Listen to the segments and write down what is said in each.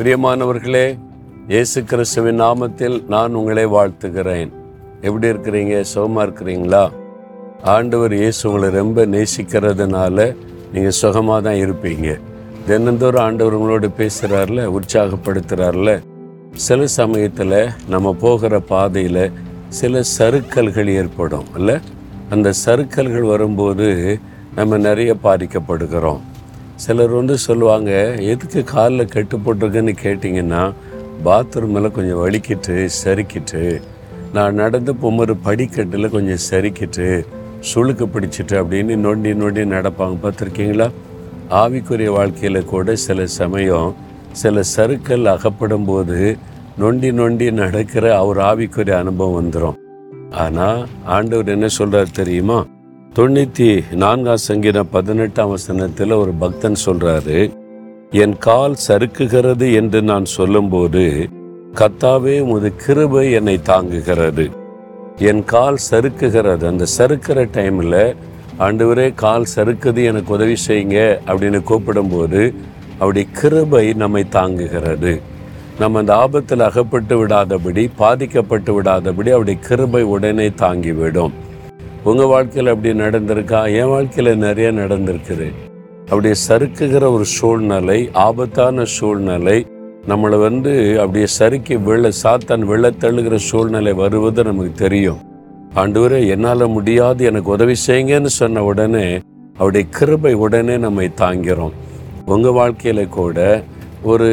பிரியமானவர்களே இயேசு கிறிஸ்துவின் நாமத்தில் நான் உங்களை வாழ்த்துகிறேன். எப்படி இருக்கிறீங்க? சுகமாக இருக்கிறீங்களா? ஆண்டவர் இயேசு உங்களை ரொம்ப நேசிக்கிறதுனால நீங்கள் சுகமாக தான் இருப்பீங்க. தினந்தோறும் ஆண்டவர் உங்களோடு பேசுகிறார்ல உற்சாகப்படுத்துகிறார்ல சில சமயத்தில் நம்ம போகிற பாதையில் சில சறுக்கல்கள் ஏற்படும் இல்லை? அந்த சறுக்கல்கள் வரும்போது நம்ம நிறைய பாதிக்கப்படுகிறோம். சிலர் வந்து சொல்லுவாங்க எதுக்கு காலில் கெட்டு போட்டிருக்குன்னு கேட்டிங்கன்னா பாத்ரூமில் கொஞ்சம் வலிக்கிட்டு சறுக்கிட்டு நான் நடந்து போகும்போது படிக்கட்டில் கொஞ்சம் சறுக்கிட்டு சுளுக்கு பிடிச்சிட்டு அப்படின்னு நொண்டி நொண்டி நடப்பாங்க. பார்த்துருக்கீங்களா? ஆவிக்குரிய வாழ்க்கையில் கூட சில சமயம் சில சறுக்கல் அகப்படும் போது நொண்டி நொண்டி நடக்கிற அவர் ஆவிக்குரிய அனுபவம் வந்துடும் ஆனால் ஆண்டவர் என்ன சொல்கிறார் தெரியுமா? தொண்ணூற்றி நான்காம் சங்கீதம் பதினெட்டாம் வசனத்தில் ஒரு பக்தன் சொல்கிறாரு என் கால் சறுக்குகிறது என்று நான் சொல்லும்போது கத்தாவே உமது கிருபை என்னை தாங்குகிறது. என் கால் சறுக்குகிறது. அந்த சறுக்கிற டைமில் ஆண்டவரே கால் சறுக்குது எனக்கு உதவி செய்யுங்க அப்படின்னு கூப்பிடும்போது அப்படி கிருபை நம்மை தாங்குகிறது. நம்ம அந்த ஆபத்தில் அகப்பட்டு விடாதபடி பாதிக்கப்பட்டு விடாதபடி அப்படி கிருபை உடனே தாங்கிவிடும். உங்கள் வாழ்க்கையில் அப்படி நடந்திருக்கா? என் வாழ்க்கையில் நிறைய நடந்திருக்குது. அப்படியே சறுக்குகிற ஒரு சூழ்நிலை ஆபத்தான சூழ்நிலை நம்மளை வந்து அப்படியே சறுக்கி வெள்ள சாத்தான் வெள்ள தள்ளுகிற சூழ்நிலை வருவது நமக்கு தெரியும். ஆண்டவரே என்னால் முடியாது எனக்கு உதவி செய்யுங்கன்னு சொன்ன உடனே அவருடைய கிருபை உடனே நம்மை தாங்கிறோம். உங்கள் வாழ்க்கையில் கூட ஒரு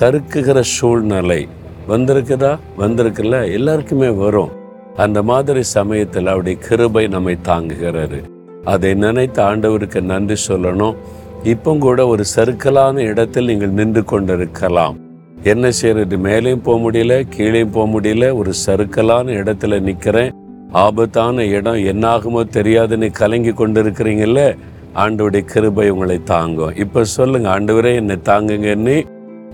சறுக்குகிற சூழ்நிலை வந்திருக்குதா? வந்திருக்குல்ல எல்லாருக்குமே வரும். அந்த மாதிரி சமயத்தில் அவருடைய கிருபை நம்மை தாங்குகிறாரு அதை நினைத்த ஆண்டவருக்கு நன்றி சொல்லணும். இப்போ கூட ஒரு சறுக்கலான இடத்தில் நீங்கள் நின்று கொண்டிருக்கலாம். என்ன செய்யறது? மேலேயும் போக முடியல கீழேயும் போக முடியல ஒரு சறுக்கலான இடத்துல நிற்கிறேன் ஆபத்தான இடம் என்னாகுமோ தெரியாதுன்னு கலங்கி கொண்டிருக்கிறீங்கல்ல? ஆண்டவருடைய கிருபை உங்களை தாங்கும். இப்போ சொல்லுங்க ஆண்டவரே என்னை தாங்குங்கன்னு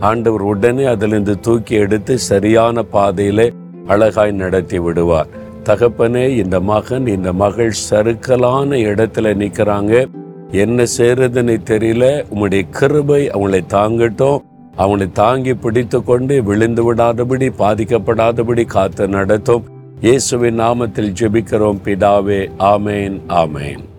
ஆண்டவர் உடனே அதிலிருந்து தூக்கி எடுத்து சரியான பாதையில அழகாய் நடத்தி விடுவார். தகப்பனே இந்த மகன் இந்த மகள் சறுக்கலான இடத்துல நிற்கிறாங்க என்ன செய்யறதுன்னு தெரியல. உங்களுடைய கிருபை அவங்களை தாங்கட்டும். அவங்களை தாங்கி பிடித்து கொண்டு விழுந்து விடாதபடி பாதிக்கப்படாதபடி காத்து நடத்தும். இயேசுவின் நாமத்தில் ஜெபிக்கிறோம். பிதாவே ஆமேன் ஆமேன்.